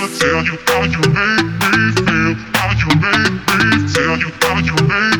ever tell you how you make me feel, how you make me, tell you how you make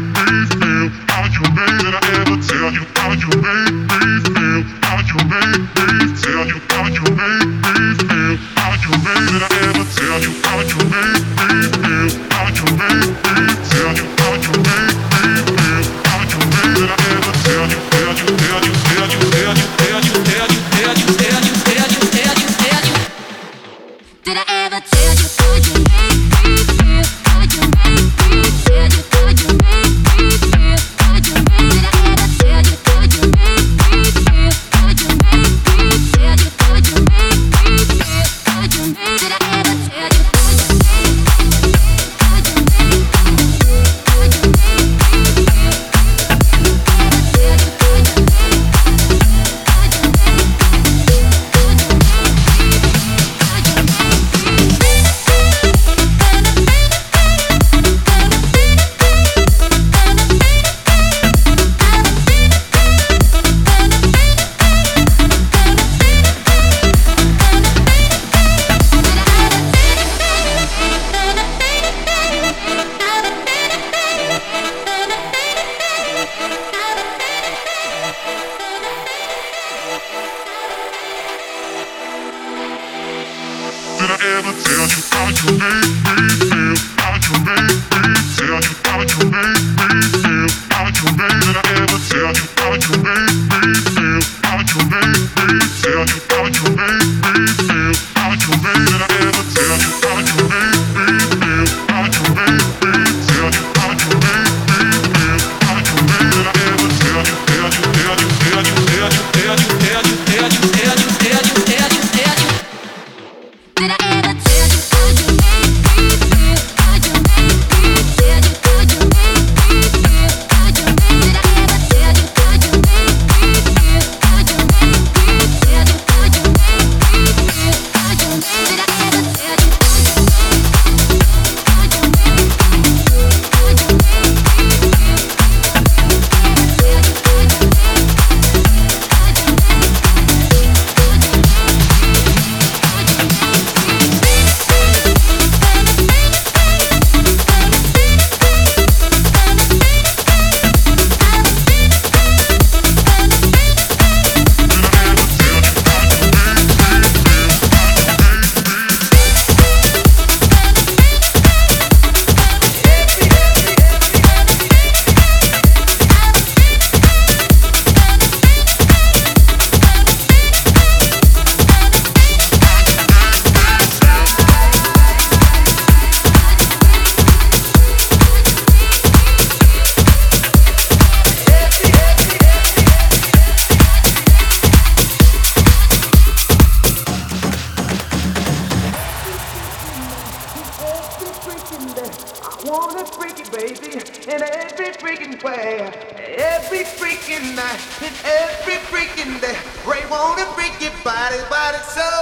so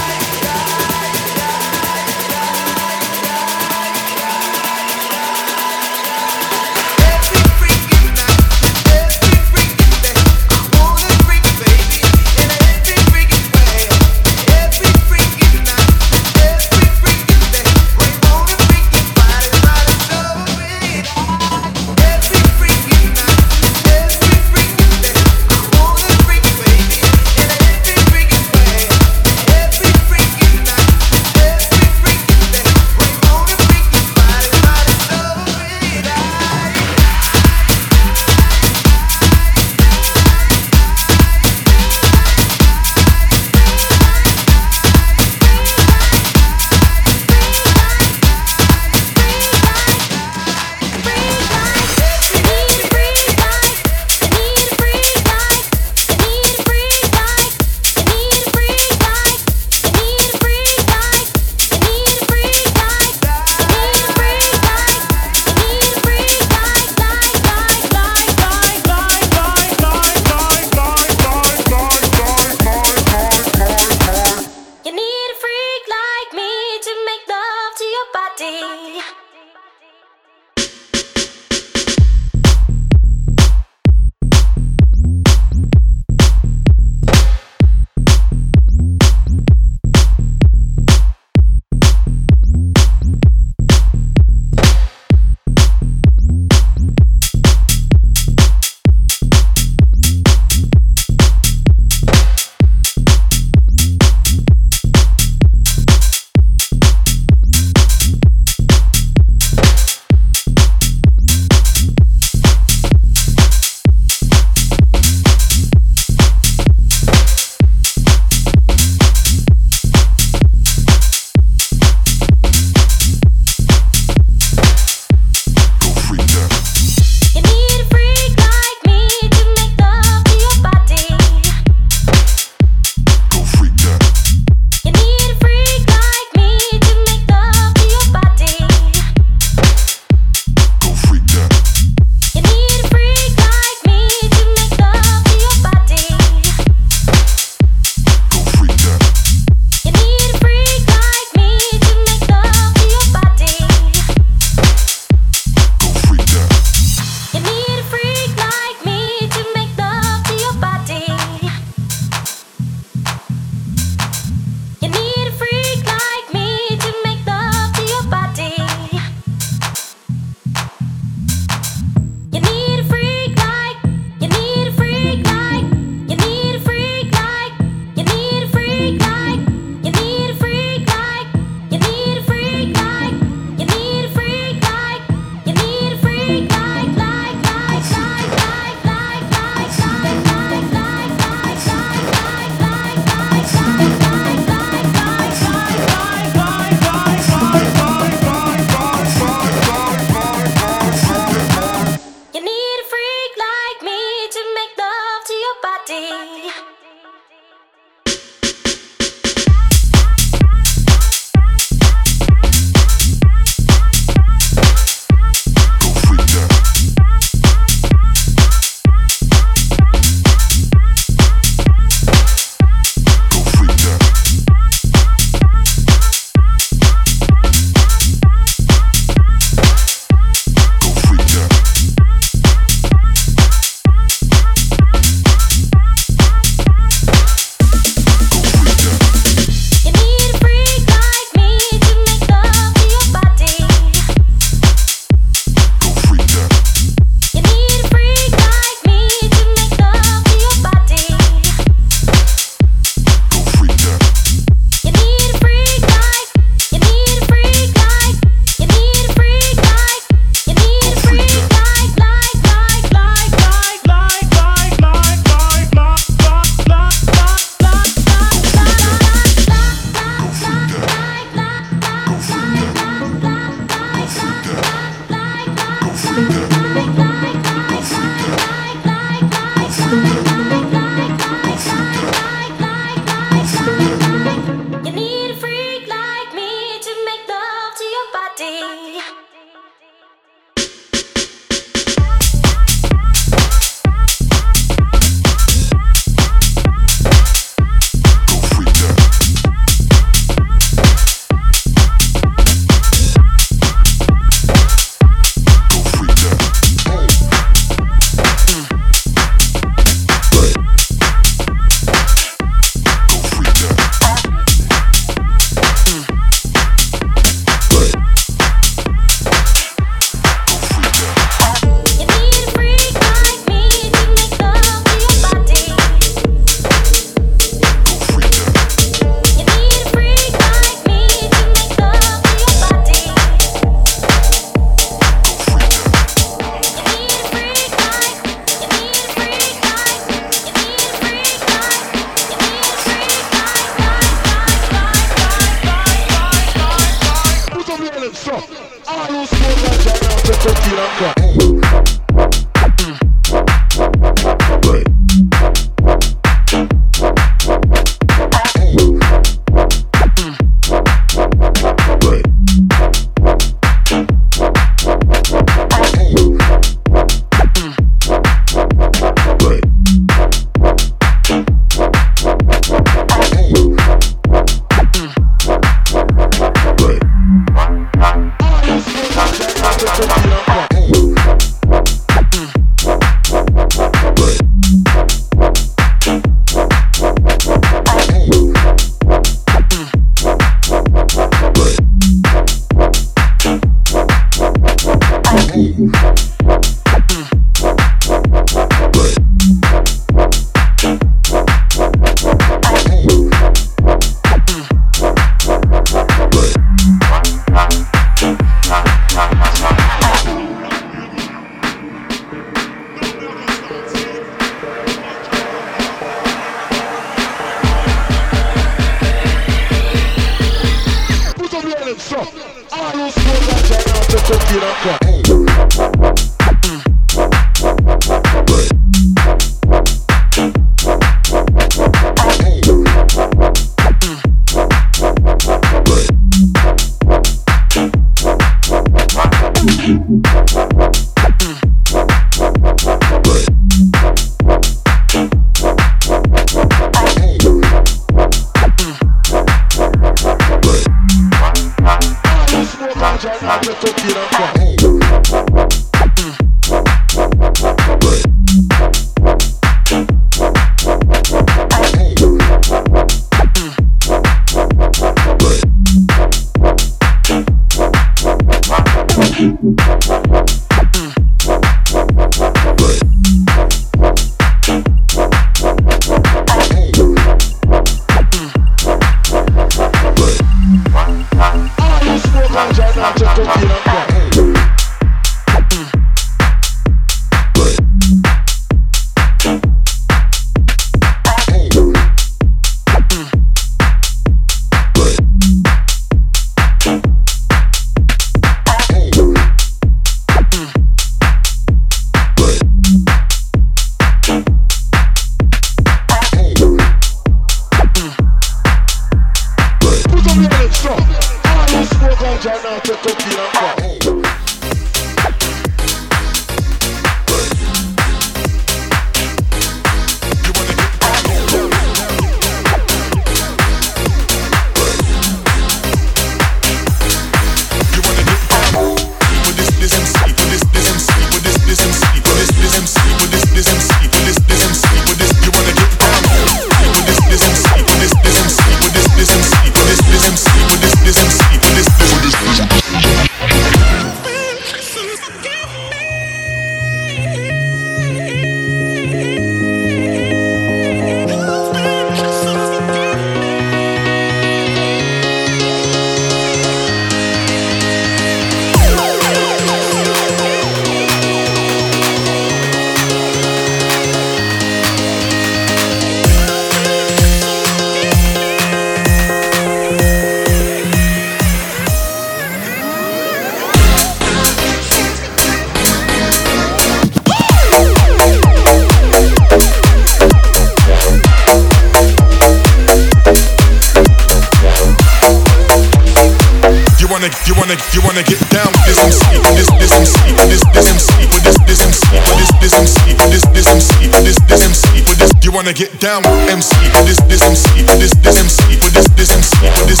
wanna get down with MC. This this MC. This this MC. This this MC. This.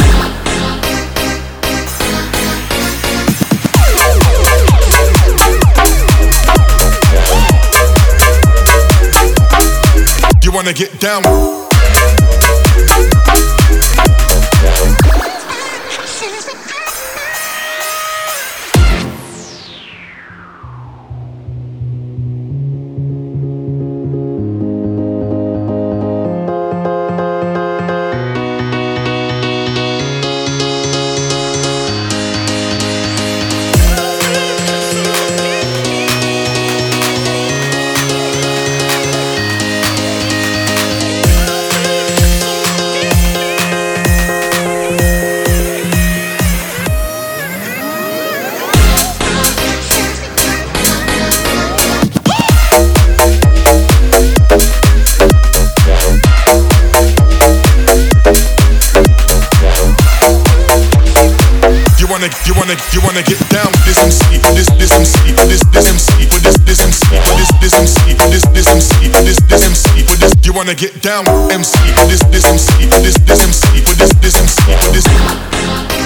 You wanna get down with wanna, you wanna, you wanna get down this MC, this this MC, this this MC, for this this MC, for this this MC, this this MC, this this MC, for this. You wanna get down with MC, this this MC, this this MC, for this this MC, for this.